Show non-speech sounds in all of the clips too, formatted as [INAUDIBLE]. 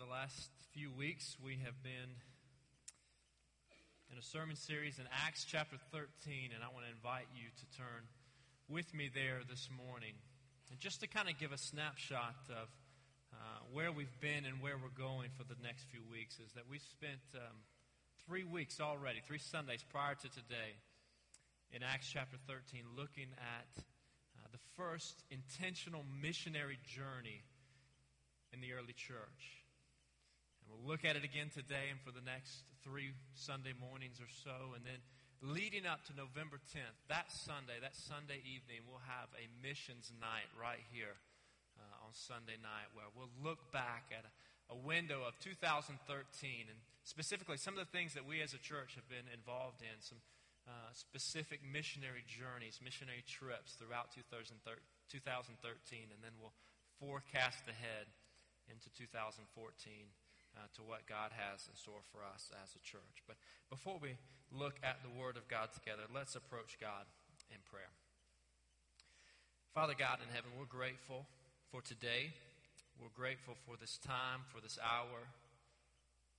the last few weeks, we have been in a sermon series in Acts chapter 13, and I want to invite you to turn with me there this morning. And just to kind of give a snapshot of uh, where we've been and where we're going for the next few weeks, is that we've spent um, three weeks already, three Sundays prior to today, in Acts chapter 13, looking at uh, the first intentional missionary journey in the early church. We'll look at it again today and for the next three Sunday mornings or so. And then leading up to November 10th, that Sunday, that Sunday evening, we'll have a missions night right here uh, on Sunday night where we'll look back at a, a window of 2013 and specifically some of the things that we as a church have been involved in, some uh, specific missionary journeys, missionary trips throughout 2013, and then we'll forecast ahead into 2014 uh, to what God has in store for us as a church. But before we look at the Word of God together, let's approach God in prayer. Father God in heaven, we're grateful for today. We're grateful for this time, for this hour.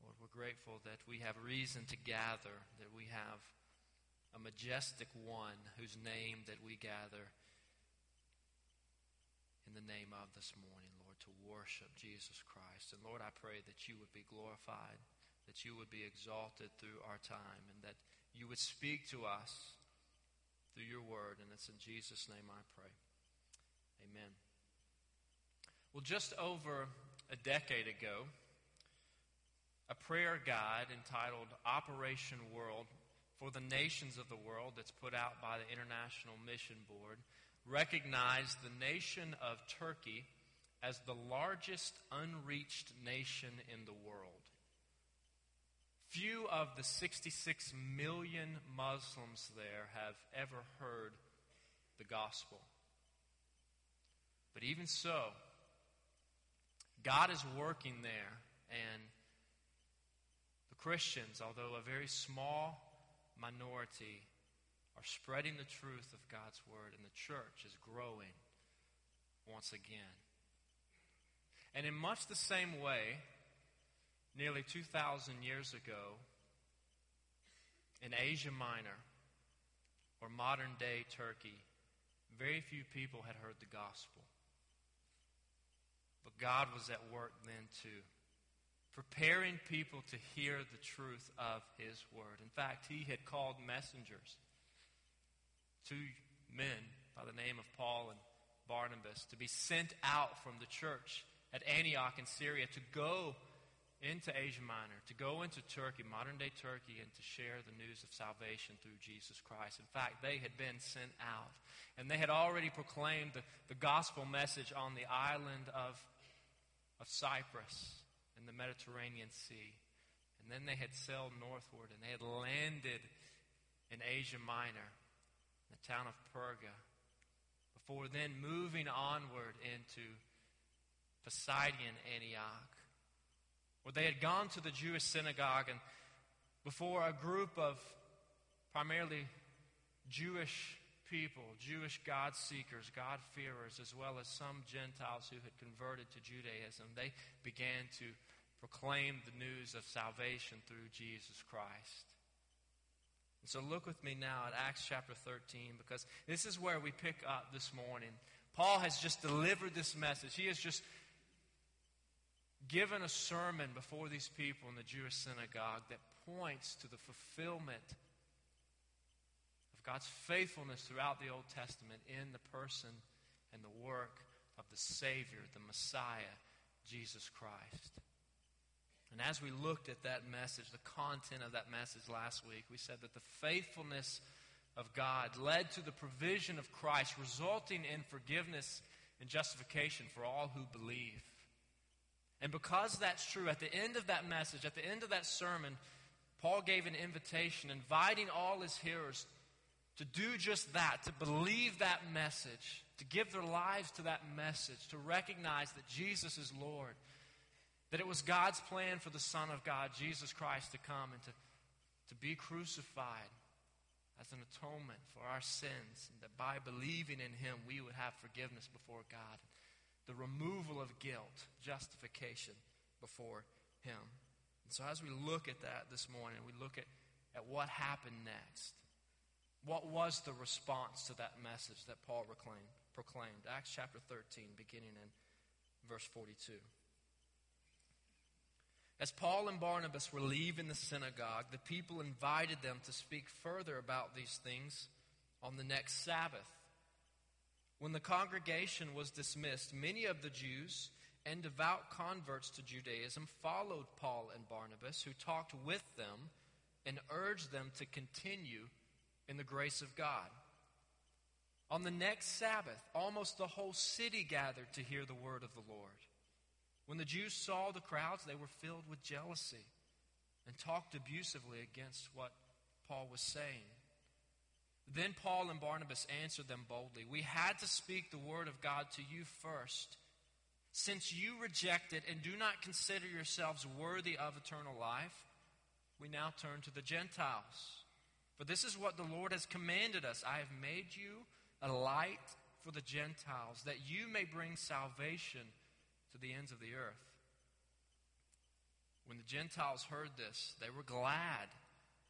Lord, we're grateful that we have reason to gather, that we have a majestic one whose name that we gather in the name of this morning, worship Jesus Christ. And Lord, I pray that you would be glorified, that you would be exalted through our time, and that you would speak to us through your word. And it's in Jesus' name I pray. Amen. Well, just over a decade ago, a prayer guide entitled Operation World for the Nations of the World, that's put out by the International Mission Board, recognized the nation of Turkey as the largest unreached nation in the world. Few of the 66 million Muslims there have ever heard the gospel. But even so, God is working there, and the Christians, although a very small minority, are spreading the truth of God's word, and the church is growing once again. And in much the same way, nearly 2,000 years ago, in Asia Minor, or modern day Turkey, very few people had heard the gospel. But God was at work then too, preparing people to hear the truth of His word. In fact, He had called messengers two men by the name of Paul and Barnabas to be sent out from the church at Antioch in Syria to go into Asia Minor, to go into Turkey, modern day Turkey, and to share the news of salvation through Jesus Christ. In fact, they had been sent out, and they had already proclaimed the, the gospel message on the island of, of Cyprus in the Mediterranean Sea. And then they had sailed northward, and they had landed in Asia Minor the town of Perga, before then moving onward into Pisidian Antioch, where they had gone to the Jewish synagogue and before a group of primarily Jewish people, Jewish God seekers, God fearers, as well as some Gentiles who had converted to Judaism, they began to proclaim the news of salvation through Jesus Christ. And so look with me now at Acts chapter 13 because this is where we pick up this morning. Paul has just delivered this message. He has just given a sermon before these people in the Jewish synagogue that points to the fulfillment of God's faithfulness throughout the Old Testament in the person and the work of the Savior, the Messiah, Jesus Christ. And as we looked at that message, the content of that message last week, we said that the faithfulness of God led to the provision of Christ, resulting in forgiveness and justification for all who believe. And because that's true, at the end of that message, at the end of that sermon, Paul gave an invitation inviting all his hearers to do just that, to believe that message, to give their lives to that message, to recognize that Jesus is Lord that it was God's plan for the Son of God, Jesus Christ, to come and to, to be crucified as an atonement for our sins, and that by believing in Him, we would have forgiveness before God, the removal of guilt, justification before Him. And so, as we look at that this morning, we look at, at what happened next. What was the response to that message that Paul proclaimed? proclaimed? Acts chapter 13, beginning in verse 42. As Paul and Barnabas were leaving the synagogue, the people invited them to speak further about these things on the next Sabbath. When the congregation was dismissed, many of the Jews and devout converts to Judaism followed Paul and Barnabas, who talked with them and urged them to continue in the grace of God. On the next Sabbath, almost the whole city gathered to hear the word of the Lord. When the Jews saw the crowds, they were filled with jealousy and talked abusively against what Paul was saying. Then Paul and Barnabas answered them boldly We had to speak the word of God to you first. Since you reject it and do not consider yourselves worthy of eternal life, we now turn to the Gentiles. For this is what the Lord has commanded us I have made you a light for the Gentiles, that you may bring salvation to the ends of the earth. When the Gentiles heard this, they were glad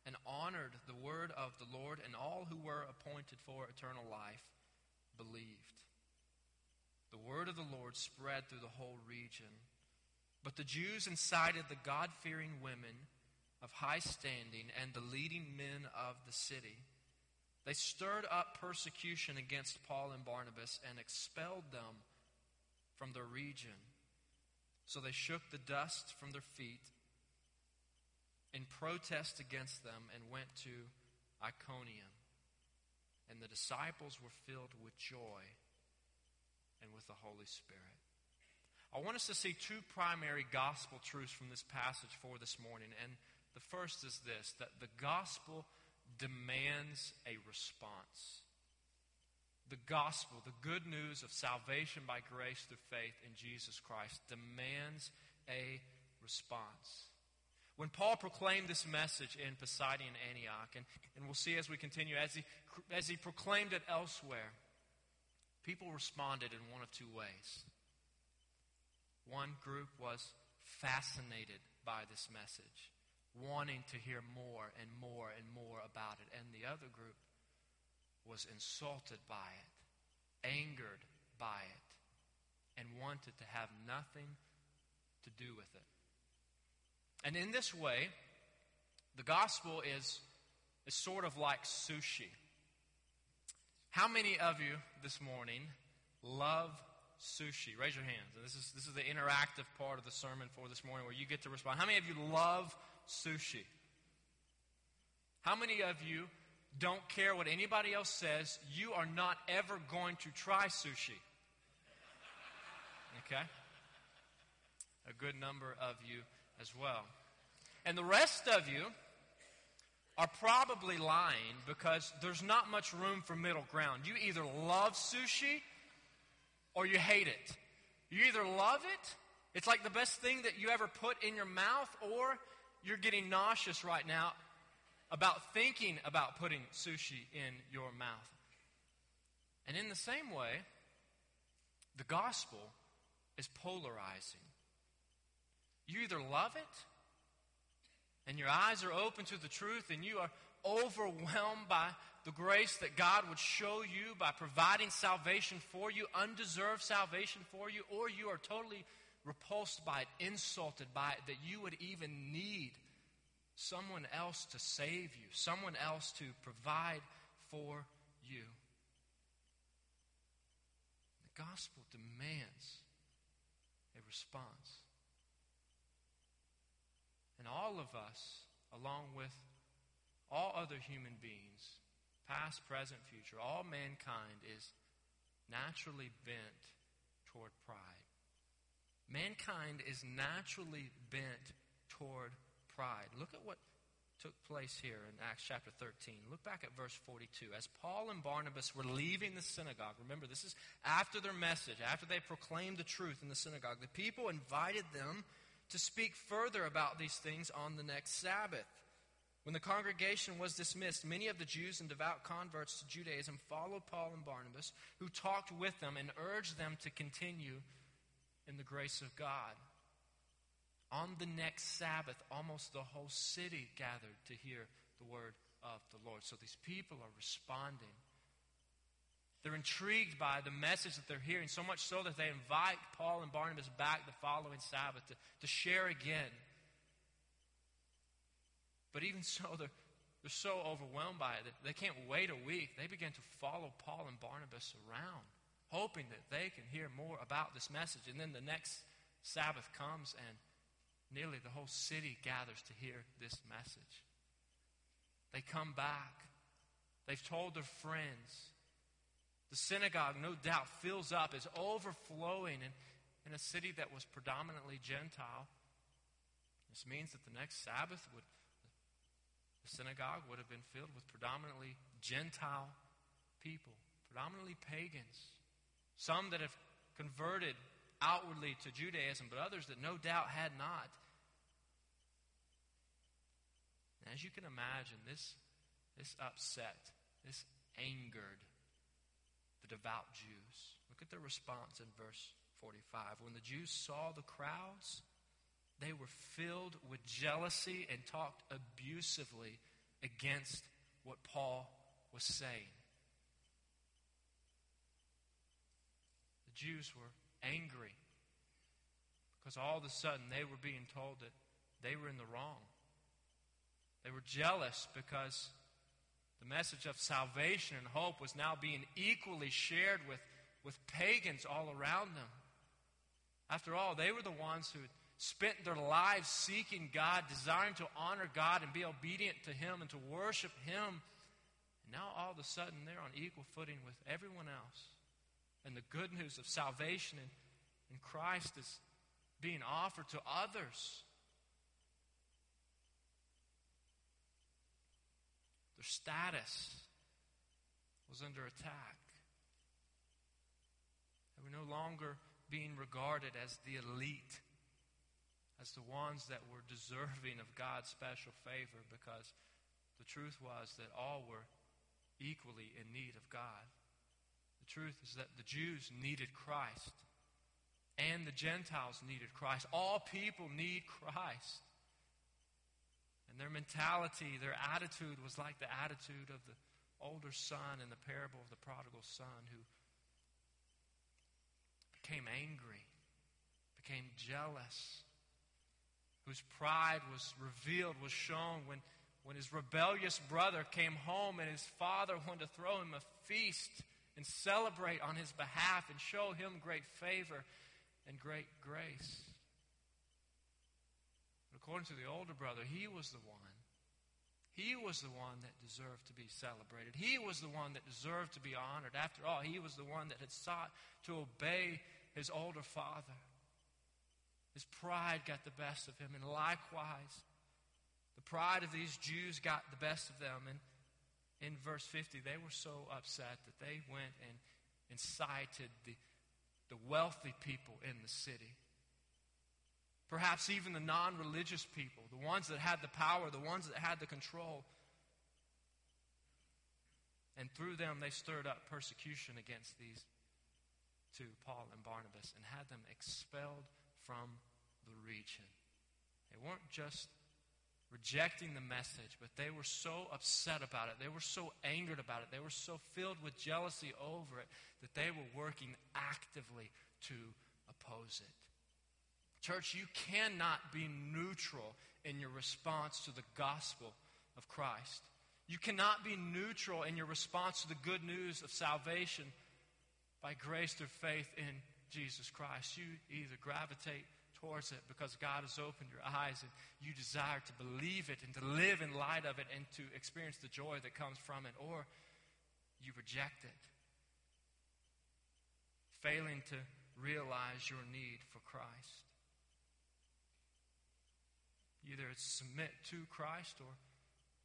and honored the word of the Lord, and all who were appointed for eternal life believed. The word of the Lord spread through the whole region. But the Jews incited the God fearing women of high standing and the leading men of the city. They stirred up persecution against Paul and Barnabas and expelled them from their region. So they shook the dust from their feet in protest against them and went to Iconium. And the disciples were filled with joy and with the Holy Spirit. I want us to see two primary gospel truths from this passage for this morning. And the first is this that the gospel demands a response. The gospel, the good news of salvation by grace through faith in Jesus Christ, demands a response. When Paul proclaimed this message in Pisidian Antioch, and, and we'll see as we continue, as he, as he proclaimed it elsewhere, people responded in one of two ways. One group was fascinated by this message wanting to hear more and more and more about it. And the other group was insulted by it, angered by it, and wanted to have nothing to do with it. And in this way, the gospel is, is sort of like sushi. How many of you this morning love sushi? Raise your hands. And this is, this is the interactive part of the sermon for this morning where you get to respond. How many of you love sushi? How many of you don't care what anybody else says? You are not ever going to try sushi. Okay? A good number of you as well. And the rest of you are probably lying because there's not much room for middle ground. You either love sushi or you hate it. You either love it, it's like the best thing that you ever put in your mouth, or you're getting nauseous right now about thinking about putting sushi in your mouth. And in the same way, the gospel is polarizing. You either love it, and your eyes are open to the truth, and you are overwhelmed by the grace that God would show you by providing salvation for you, undeserved salvation for you, or you are totally repulsed by it, insulted by it, that you would even need someone else to save you, someone else to provide for you. The gospel demands a response. And all of us, along with all other human beings, past, present, future, all mankind is naturally bent toward pride. Mankind is naturally bent toward pride. Look at what took place here in Acts chapter 13. Look back at verse 42. As Paul and Barnabas were leaving the synagogue, remember, this is after their message, after they proclaimed the truth in the synagogue, the people invited them to speak further about these things on the next Sabbath. When the congregation was dismissed, many of the Jews and devout converts to Judaism followed Paul and Barnabas, who talked with them and urged them to continue in the grace of God. On the next Sabbath, almost the whole city gathered to hear the word of the Lord. So these people are responding. They're intrigued by the message that they're hearing, so much so that they invite Paul and Barnabas back the following Sabbath to, to share again. But even so, they're, they're so overwhelmed by it that they can't wait a week. They begin to follow Paul and Barnabas around, hoping that they can hear more about this message. And then the next Sabbath comes, and nearly the whole city gathers to hear this message. They come back. They've told their friends. The synagogue, no doubt, fills up, is overflowing in, in a city that was predominantly Gentile. This means that the next Sabbath would the synagogue would have been filled with predominantly Gentile people, predominantly pagans. Some that have converted outwardly to Judaism, but others that no doubt had not. And as you can imagine, this, this upset, this angered the devout Jews. Look at their response in verse 45. When the Jews saw the crowds, they were filled with jealousy and talked abusively against what Paul was saying. The Jews were angry because all of a sudden they were being told that they were in the wrong. They were jealous because the message of salvation and hope was now being equally shared with, with pagans all around them. After all, they were the ones who spent their lives seeking God, desiring to honor God and be obedient to Him and to worship Him. And now all of a sudden they're on equal footing with everyone else. And the good news of salvation in, in Christ is being offered to others. Their status was under attack. They were no longer being regarded as the elite as the ones that were deserving of God's special favor because the truth was that all were equally in need of God. The truth is that the Jews needed Christ and the Gentiles needed Christ. All people need Christ. Their mentality, their attitude was like the attitude of the older son in the parable of the prodigal son who became angry, became jealous, whose pride was revealed, was shown when, when his rebellious brother came home and his father wanted to throw him a feast and celebrate on his behalf and show him great favor and great grace. According to the older brother, he was the one. He was the one that deserved to be celebrated. He was the one that deserved to be honored. After all, he was the one that had sought to obey his older father. His pride got the best of him. And likewise, the pride of these Jews got the best of them. And in verse 50, they were so upset that they went and incited the, the wealthy people in the city. Perhaps even the non religious people, the ones that had the power, the ones that had the control. And through them, they stirred up persecution against these two, Paul and Barnabas, and had them expelled from the region. They weren't just rejecting the message, but they were so upset about it. They were so angered about it. They were so filled with jealousy over it that they were working actively to oppose it. Church, you cannot be neutral in your response to the gospel of Christ. You cannot be neutral in your response to the good news of salvation by grace through faith in Jesus Christ. You either gravitate towards it because God has opened your eyes and you desire to believe it and to live in light of it and to experience the joy that comes from it, or you reject it, failing to realize your need for Christ. Either submit to Christ or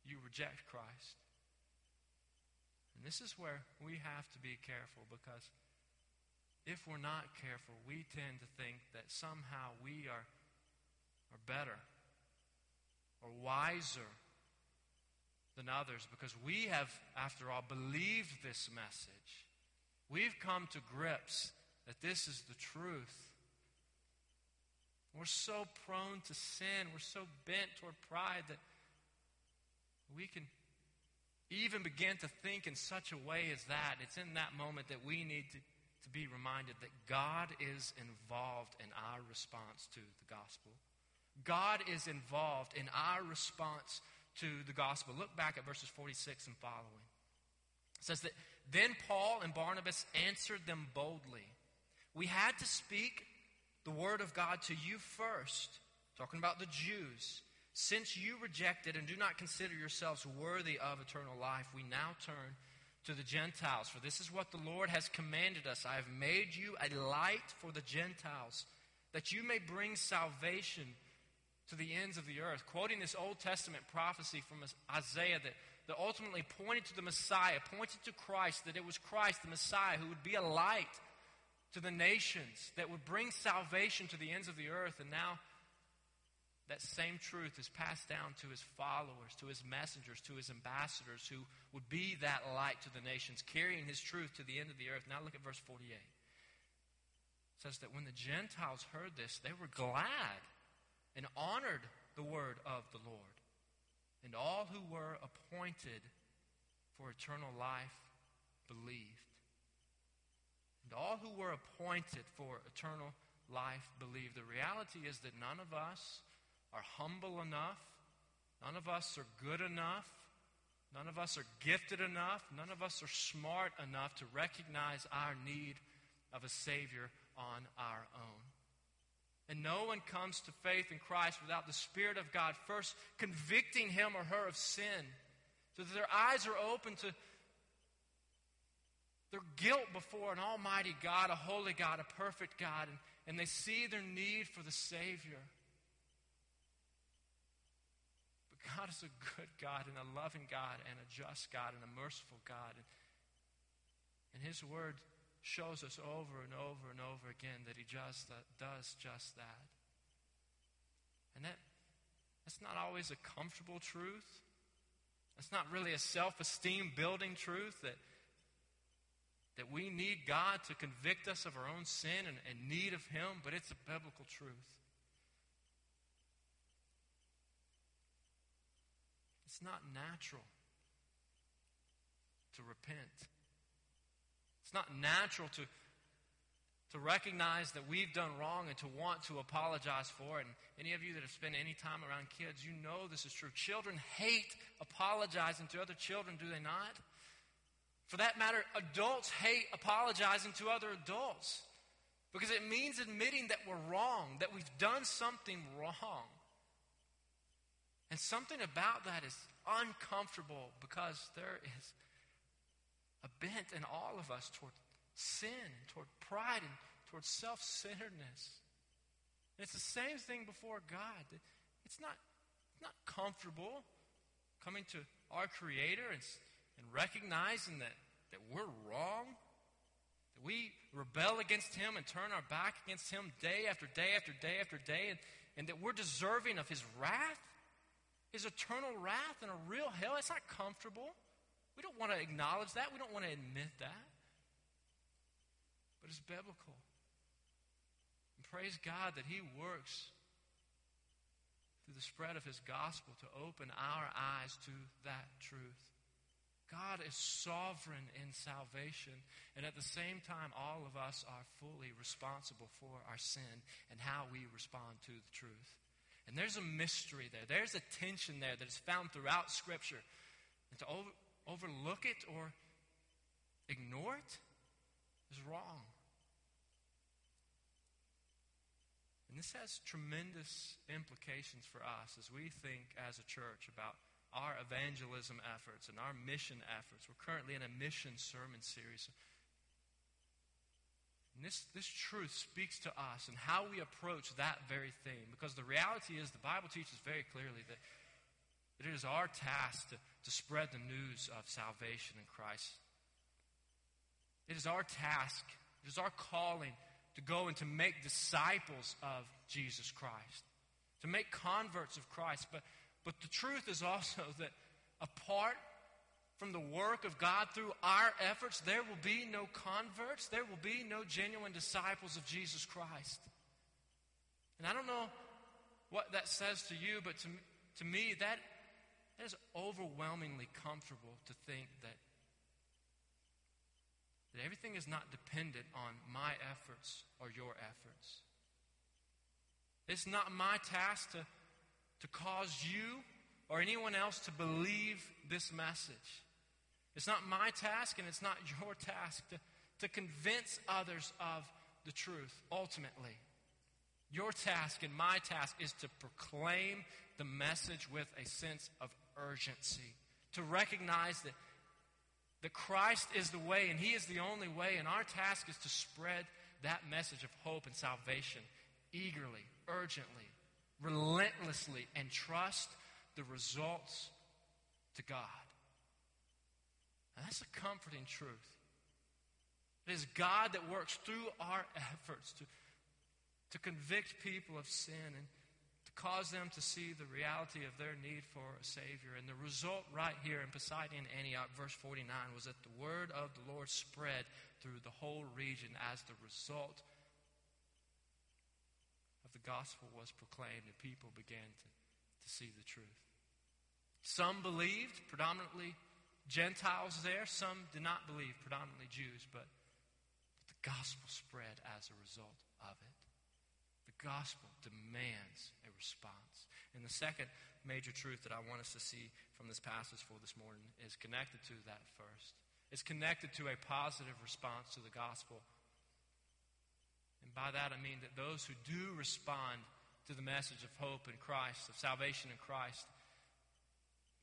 you reject Christ. And this is where we have to be careful because if we're not careful, we tend to think that somehow we are, are better or wiser than others because we have, after all, believed this message. We've come to grips that this is the truth. We're so prone to sin. We're so bent toward pride that we can even begin to think in such a way as that. It's in that moment that we need to, to be reminded that God is involved in our response to the gospel. God is involved in our response to the gospel. Look back at verses 46 and following. It says that then Paul and Barnabas answered them boldly. We had to speak the word of God to you first, talking about the Jews. Since you rejected and do not consider yourselves worthy of eternal life, we now turn to the Gentiles. For this is what the Lord has commanded us I have made you a light for the Gentiles, that you may bring salvation to the ends of the earth. Quoting this Old Testament prophecy from Isaiah that, that ultimately pointed to the Messiah, pointed to Christ, that it was Christ, the Messiah, who would be a light to the nations, that would bring salvation to the ends of the earth. And now that same truth is passed down to his followers, to his messengers, to his ambassadors, who would be that light to the nations, carrying his truth to the end of the earth. Now look at verse 48. It says that when the Gentiles heard this, they were glad and honored the word of the Lord. And all who were appointed for eternal life believed. And all who were appointed for eternal life believe. The reality is that none of us are humble enough, none of us are good enough, none of us are gifted enough, none of us are smart enough to recognize our need of a Savior on our own. And no one comes to faith in Christ without the Spirit of God first convicting him or her of sin, so that their eyes are open to their guilt before an almighty God, a holy God, a perfect God, and, and they see their need for the Savior. But God is a good God and a loving God and a just God and a merciful God. And, and His Word shows us over and over and over again that He just does just that. And that, that's not always a comfortable truth. It's not really a self esteem building truth that that we need God to convict us of our own sin and, and need of Him, but it's a biblical truth. It's not natural to repent. It's not natural to, to recognize that we've done wrong and to want to apologize for it. And any of you that have spent any time around kids, you know this is true. Children hate apologizing to other children, do they not? For that matter, adults hate apologizing to other adults because it means admitting that we're wrong, that we've done something wrong. And something about that is uncomfortable because there is a bent in all of us toward sin, toward pride, and toward self centeredness. It's the same thing before God. It's not, not comfortable coming to our Creator and and recognizing that, that we're wrong, that we rebel against Him and turn our back against Him day after day after day after day, and, and that we're deserving of His wrath, His eternal wrath and a real hell. It's not comfortable. We don't want to acknowledge that. We don't want to admit that. But it's biblical. And praise God that He works through the spread of His gospel to open our eyes to that truth. God is sovereign in salvation, and at the same time, all of us are fully responsible for our sin and how we respond to the truth. And there's a mystery there. There's a tension there that is found throughout Scripture. And to over, overlook it or ignore it is wrong. And this has tremendous implications for us as we think as a church about our evangelism efforts and our mission efforts. We're currently in a mission sermon series. And this, this truth speaks to us and how we approach that very thing. Because the reality is, the Bible teaches very clearly that, that it is our task to, to spread the news of salvation in Christ. It is our task, it is our calling to go and to make disciples of Jesus Christ, to make converts of Christ. But but the truth is also [LAUGHS] that apart from the work of God through our efforts, there will be no converts, there will be no genuine disciples of Jesus Christ. And I don't know what that says to you, but to, to me, that, that is overwhelmingly comfortable to think that, that everything is not dependent on my efforts or your efforts. It's not my task to, to cause you or anyone else to believe this message. It's not my task and it's not [LAUGHS] your task to, to convince others of the truth, ultimately. Your task and my task is to proclaim the message with a sense of urgency, to recognize that, that Christ is the way and He is the only way, and our task is to spread that message of hope and salvation eagerly, urgently, relentlessly, and trust the results to God. And that's a comforting truth. It is God that works through our [LAUGHS] efforts to, to convict people of sin and to cause them to see the reality of their need for a Savior. And the result right here in Pisidian Antioch, verse 49, was that the word of the Lord spread through the whole region as the result gospel was proclaimed and people began to, to see the truth. Some believed, predominantly Gentiles there. Some did not believe, predominantly Jews, but the gospel spread as a result of it. The gospel demands a response. And the second major truth that I want us to see from this passage for this morning is connected to that first. It's connected to a positive response to the gospel. By that I mean that those who do respond to the message of hope in Christ, of salvation in Christ,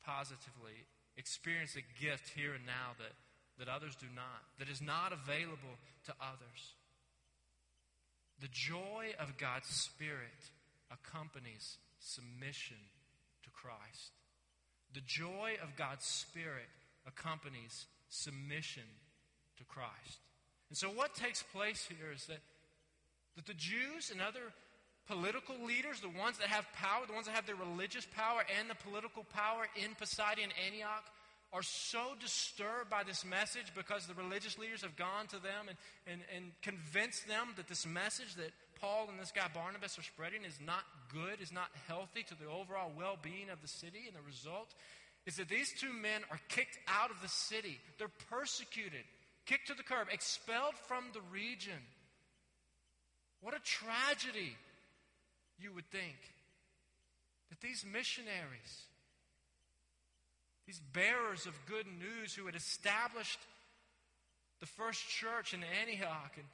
positively experience a gift here and now that that others do not, that is not available to others. The joy of God's Spirit accompanies submission to Christ. The joy of God's Spirit accompanies submission to Christ. And so, what takes place here is that, that the Jews and other political leaders, the ones that have power, the ones that have the religious power and the political power in Pisidian Antioch, are so disturbed by this message because the religious leaders have gone to them and, and, and convinced them that this message that Paul and this guy Barnabas are spreading is not good, is not healthy to the overall well being of the city. And the result is that these two men are kicked out of the city. They're persecuted, kicked to the curb, expelled from the region. What a tragedy, you would think, that these missionaries these bearers of good news who had established the first church in Antioch and,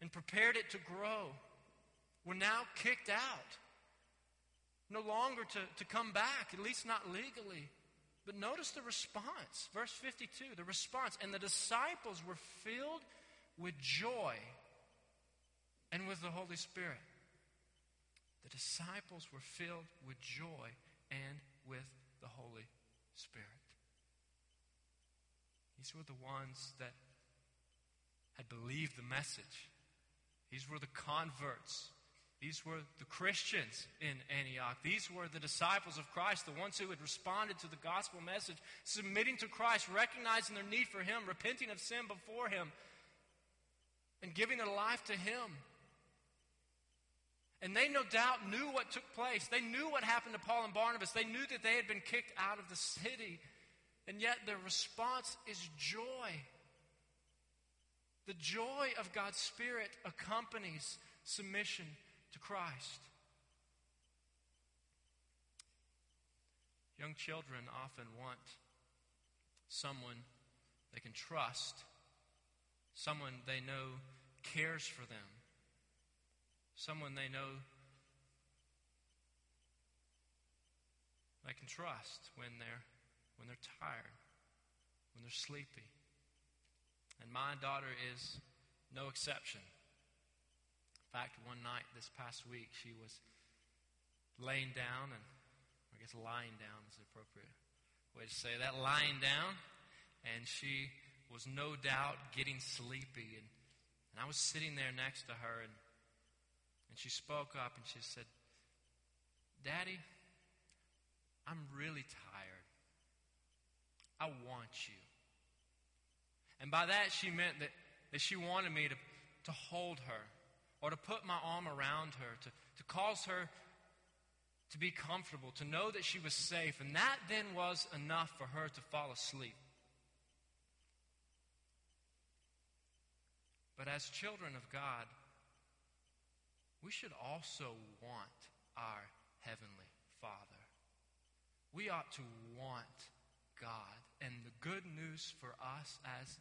and prepared it to grow were now kicked out. No longer to, to come back, at least not legally. But notice the response. Verse 52 the response. And the disciples were filled with joy and with the Holy Spirit. The disciples were filled with joy and with the Holy Spirit. These were the ones that had believed the message. These were the converts. These were the Christians in Antioch. These were the disciples of Christ, the ones who had responded to the gospel message, submitting to Christ, recognizing their need for Him, repenting of sin before Him, and giving their life to Him. And they no doubt knew what took place. They knew what happened to Paul and Barnabas. They knew that they had been kicked out of the city. And yet their response is joy. The joy of God's Spirit accompanies submission to Christ. Young children often want someone they can trust, someone they know cares for them someone they know they can trust when they're when they're tired, when they're sleepy. And my daughter is no exception. In fact, one night this past week, she was laying down, and I guess lying down is the appropriate way to say that, lying down, and she was no doubt getting sleepy. And, and I was sitting there next to her, and and she spoke up and she said, Daddy, I'm really tired. I want you. And by that, she meant that, that she wanted me to, to hold her or to put my arm around her, to, to cause her to be comfortable, to know that she was safe. And that then was enough for her to fall asleep. But as children of God, we should also want our Heavenly Father. We ought to want God. And the good news for us as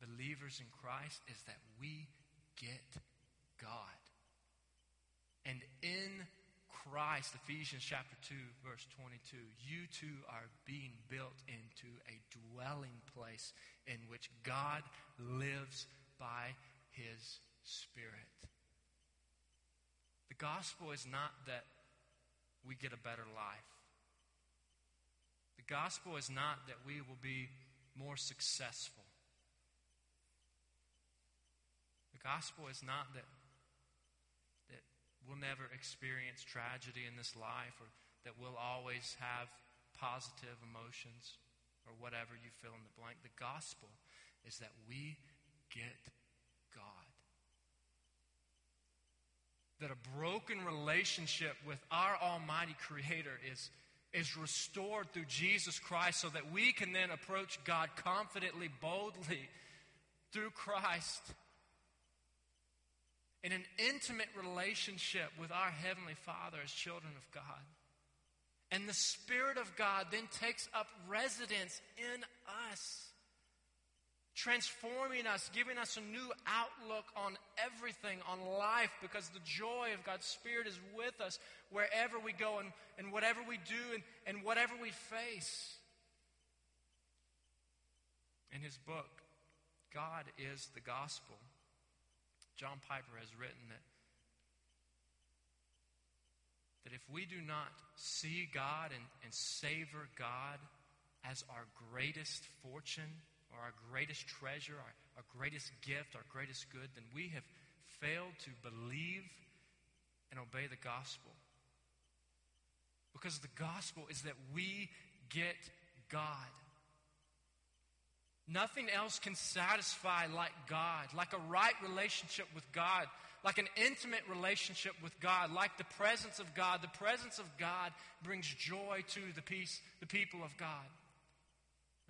believers in Christ is that we get God. And in Christ, Ephesians chapter 2, verse 22, you too are being built into a dwelling place in which God lives by his Spirit. The gospel is not that we get a better life. The gospel is not that we will be more successful. The gospel is not that, that we'll never experience tragedy in this life or that we'll always have positive emotions or whatever you fill in the blank. The gospel is that we get God. That a broken relationship with our Almighty Creator is, is restored through Jesus Christ so that we can then approach God confidently, boldly through Christ in an intimate relationship with our Heavenly Father as children of God. And the Spirit of God then takes up residence in us, transforming us, giving us a new outlook on everything, on life, because the joy of God's Spirit is with us wherever we go and, and whatever we do and, and whatever we face. In his book, God is the Gospel. John Piper has written that, that if we do not see God and, and savor God as our greatest fortune or our greatest treasure, our, our greatest gift, our greatest good, then we have failed to believe and obey the gospel. Because the gospel is that we get God. Nothing else can satisfy like God, like a right relationship with God, like an intimate relationship with God, like the presence of God. The presence of God brings joy to the peace, the people of God.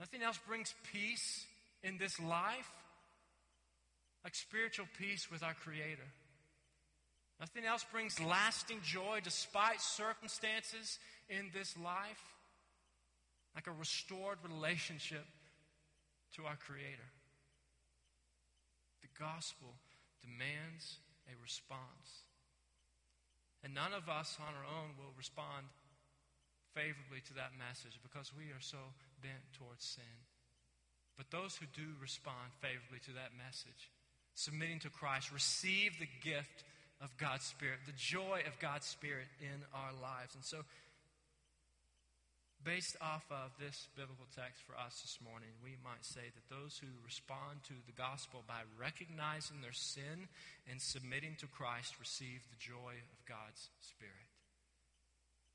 Nothing else brings peace in this life like spiritual peace with our Creator. Nothing else brings lasting joy despite circumstances in this life like a restored relationship to our Creator. The gospel demands a response. And none of us on our own will respond favorably to that message because we are so bent towards sin. But those who do respond favorably to that message, submitting to Christ, receive the gift of God's Spirit, the joy of God's Spirit in our lives. And so Based off of this biblical text for us this morning, we might say that those who respond to the gospel by recognizing their sin and submitting to Christ receive the joy of God's Spirit.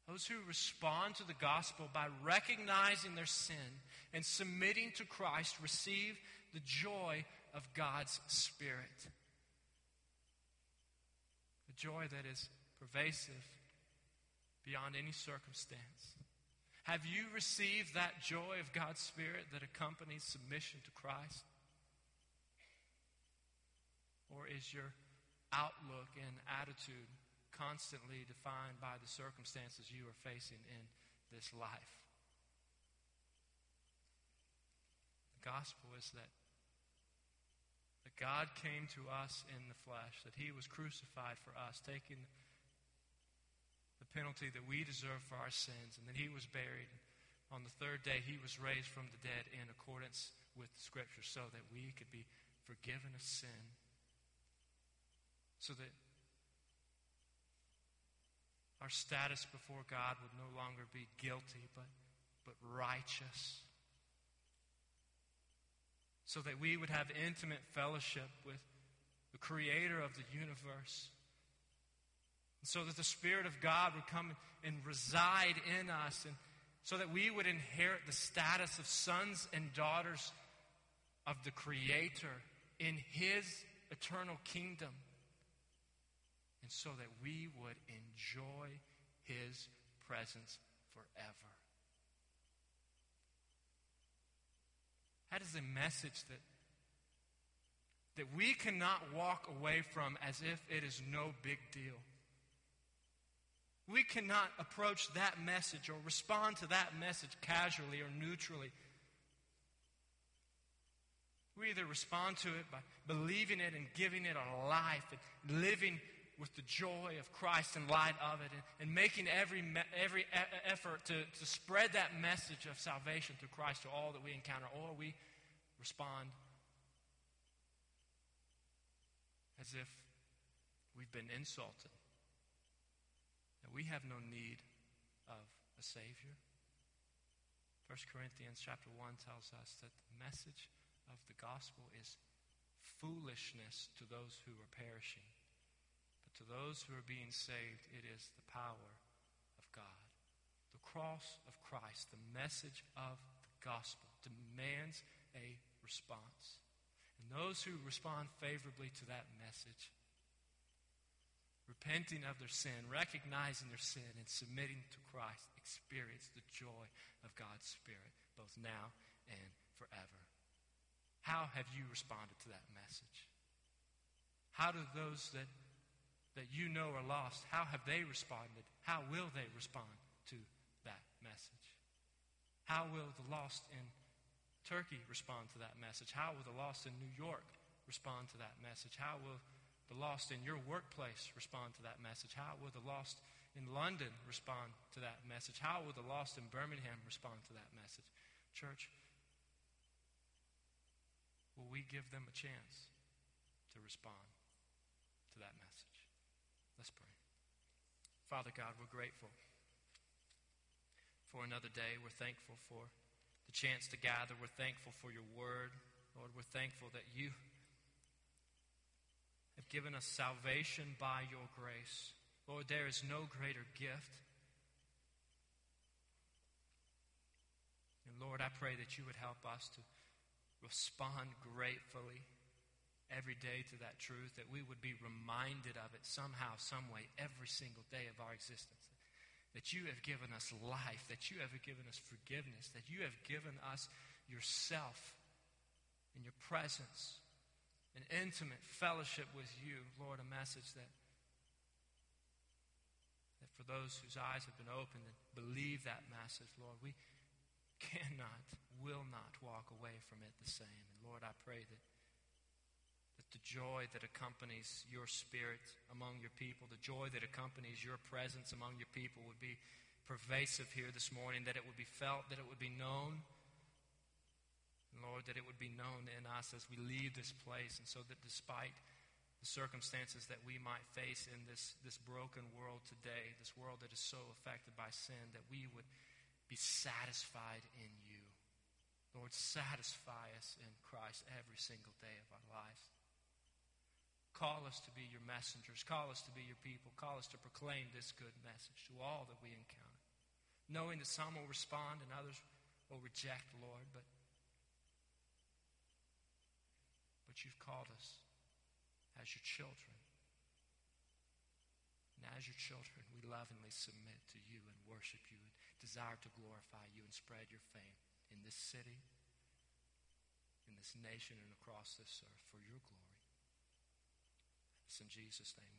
Those who respond to the gospel by recognizing their sin and submitting to Christ receive the joy of God's Spirit. A joy that is pervasive beyond any circumstance. Have you received that joy of God's Spirit that accompanies submission to Christ? Or is your outlook and attitude constantly defined by the circumstances you are facing in this life? The gospel is that, that God came to us in the flesh, that He was crucified for us, taking the penalty that we deserve for our sins, and that he was buried. On the third day, he was raised from the dead in accordance with Scripture so that we could be forgiven of sin, so that our status before God would no longer be guilty, but, but righteous. So that we would have intimate fellowship with the Creator of the universe so that the Spirit of God would come and reside in us, and so that we would inherit the status of sons and daughters of the Creator in His eternal kingdom. And so that we would enjoy his presence forever. That is a message that, that we cannot walk away from as if it is no big deal. We cannot approach that message or respond to that message casually or neutrally. We either respond to it by believing it and giving it our life and living with the joy of Christ in light of it and, and making every, every effort to, to spread that message of salvation through Christ to all that we encounter, or we respond as if we've been insulted, that we have no need of a Savior. 1 Corinthians chapter 1 tells us that the message of the gospel is foolishness to those who are perishing to those who are being saved, it is the power of God. The cross of Christ, the message of the gospel, demands a response. And those who respond favorably to that message, repenting of their sin, recognizing their sin, and submitting to Christ, experience the joy of God's Spirit, both now and forever. How have you responded to that message? How do those that that you know are lost, how have they responded? How will they respond to that message? How will the lost in Turkey respond to that message? How will the lost in New York respond to that message? How will the lost in your workplace respond to that message? How will the lost in London respond to that message? How will the lost in Birmingham respond to that message? Church, will we give them a chance to respond to that message? Let's pray. Father God, we're grateful for another day. We're thankful for the chance to gather. We're thankful for your word. Lord, we're thankful that you have given us salvation by your grace. Lord, there is no greater gift. And Lord, I pray that you would help us to respond gratefully every day to that truth, that we would be reminded of it somehow, some way, every single day of our existence. That you have given us life, that you have given us forgiveness, that you have given us yourself and your presence, an intimate fellowship with you. Lord, a message that, that for those whose eyes have been opened and believe that message, Lord, we cannot, will not walk away from it the same. And Lord, I pray that the joy that accompanies your spirit among your people, the joy that accompanies your presence among your people would be pervasive here this morning, that it would be felt, that it would be known. Lord, that it would be known in us as we leave this place, and so that despite the circumstances that we might face in this, this broken world today, this world that is so affected by sin, that we would be satisfied in you. Lord, satisfy us in Christ every single day of our lives. Call us to be your messengers. Call us to be your people. Call us to proclaim this good message to all that we encounter. Knowing that some will respond and others will reject, Lord, but, but you've called us as your children. And as your children, we lovingly submit to you and worship you and desire to glorify you and spread your fame in this city, in this nation, and across this earth for your glory. It's in Jesus' name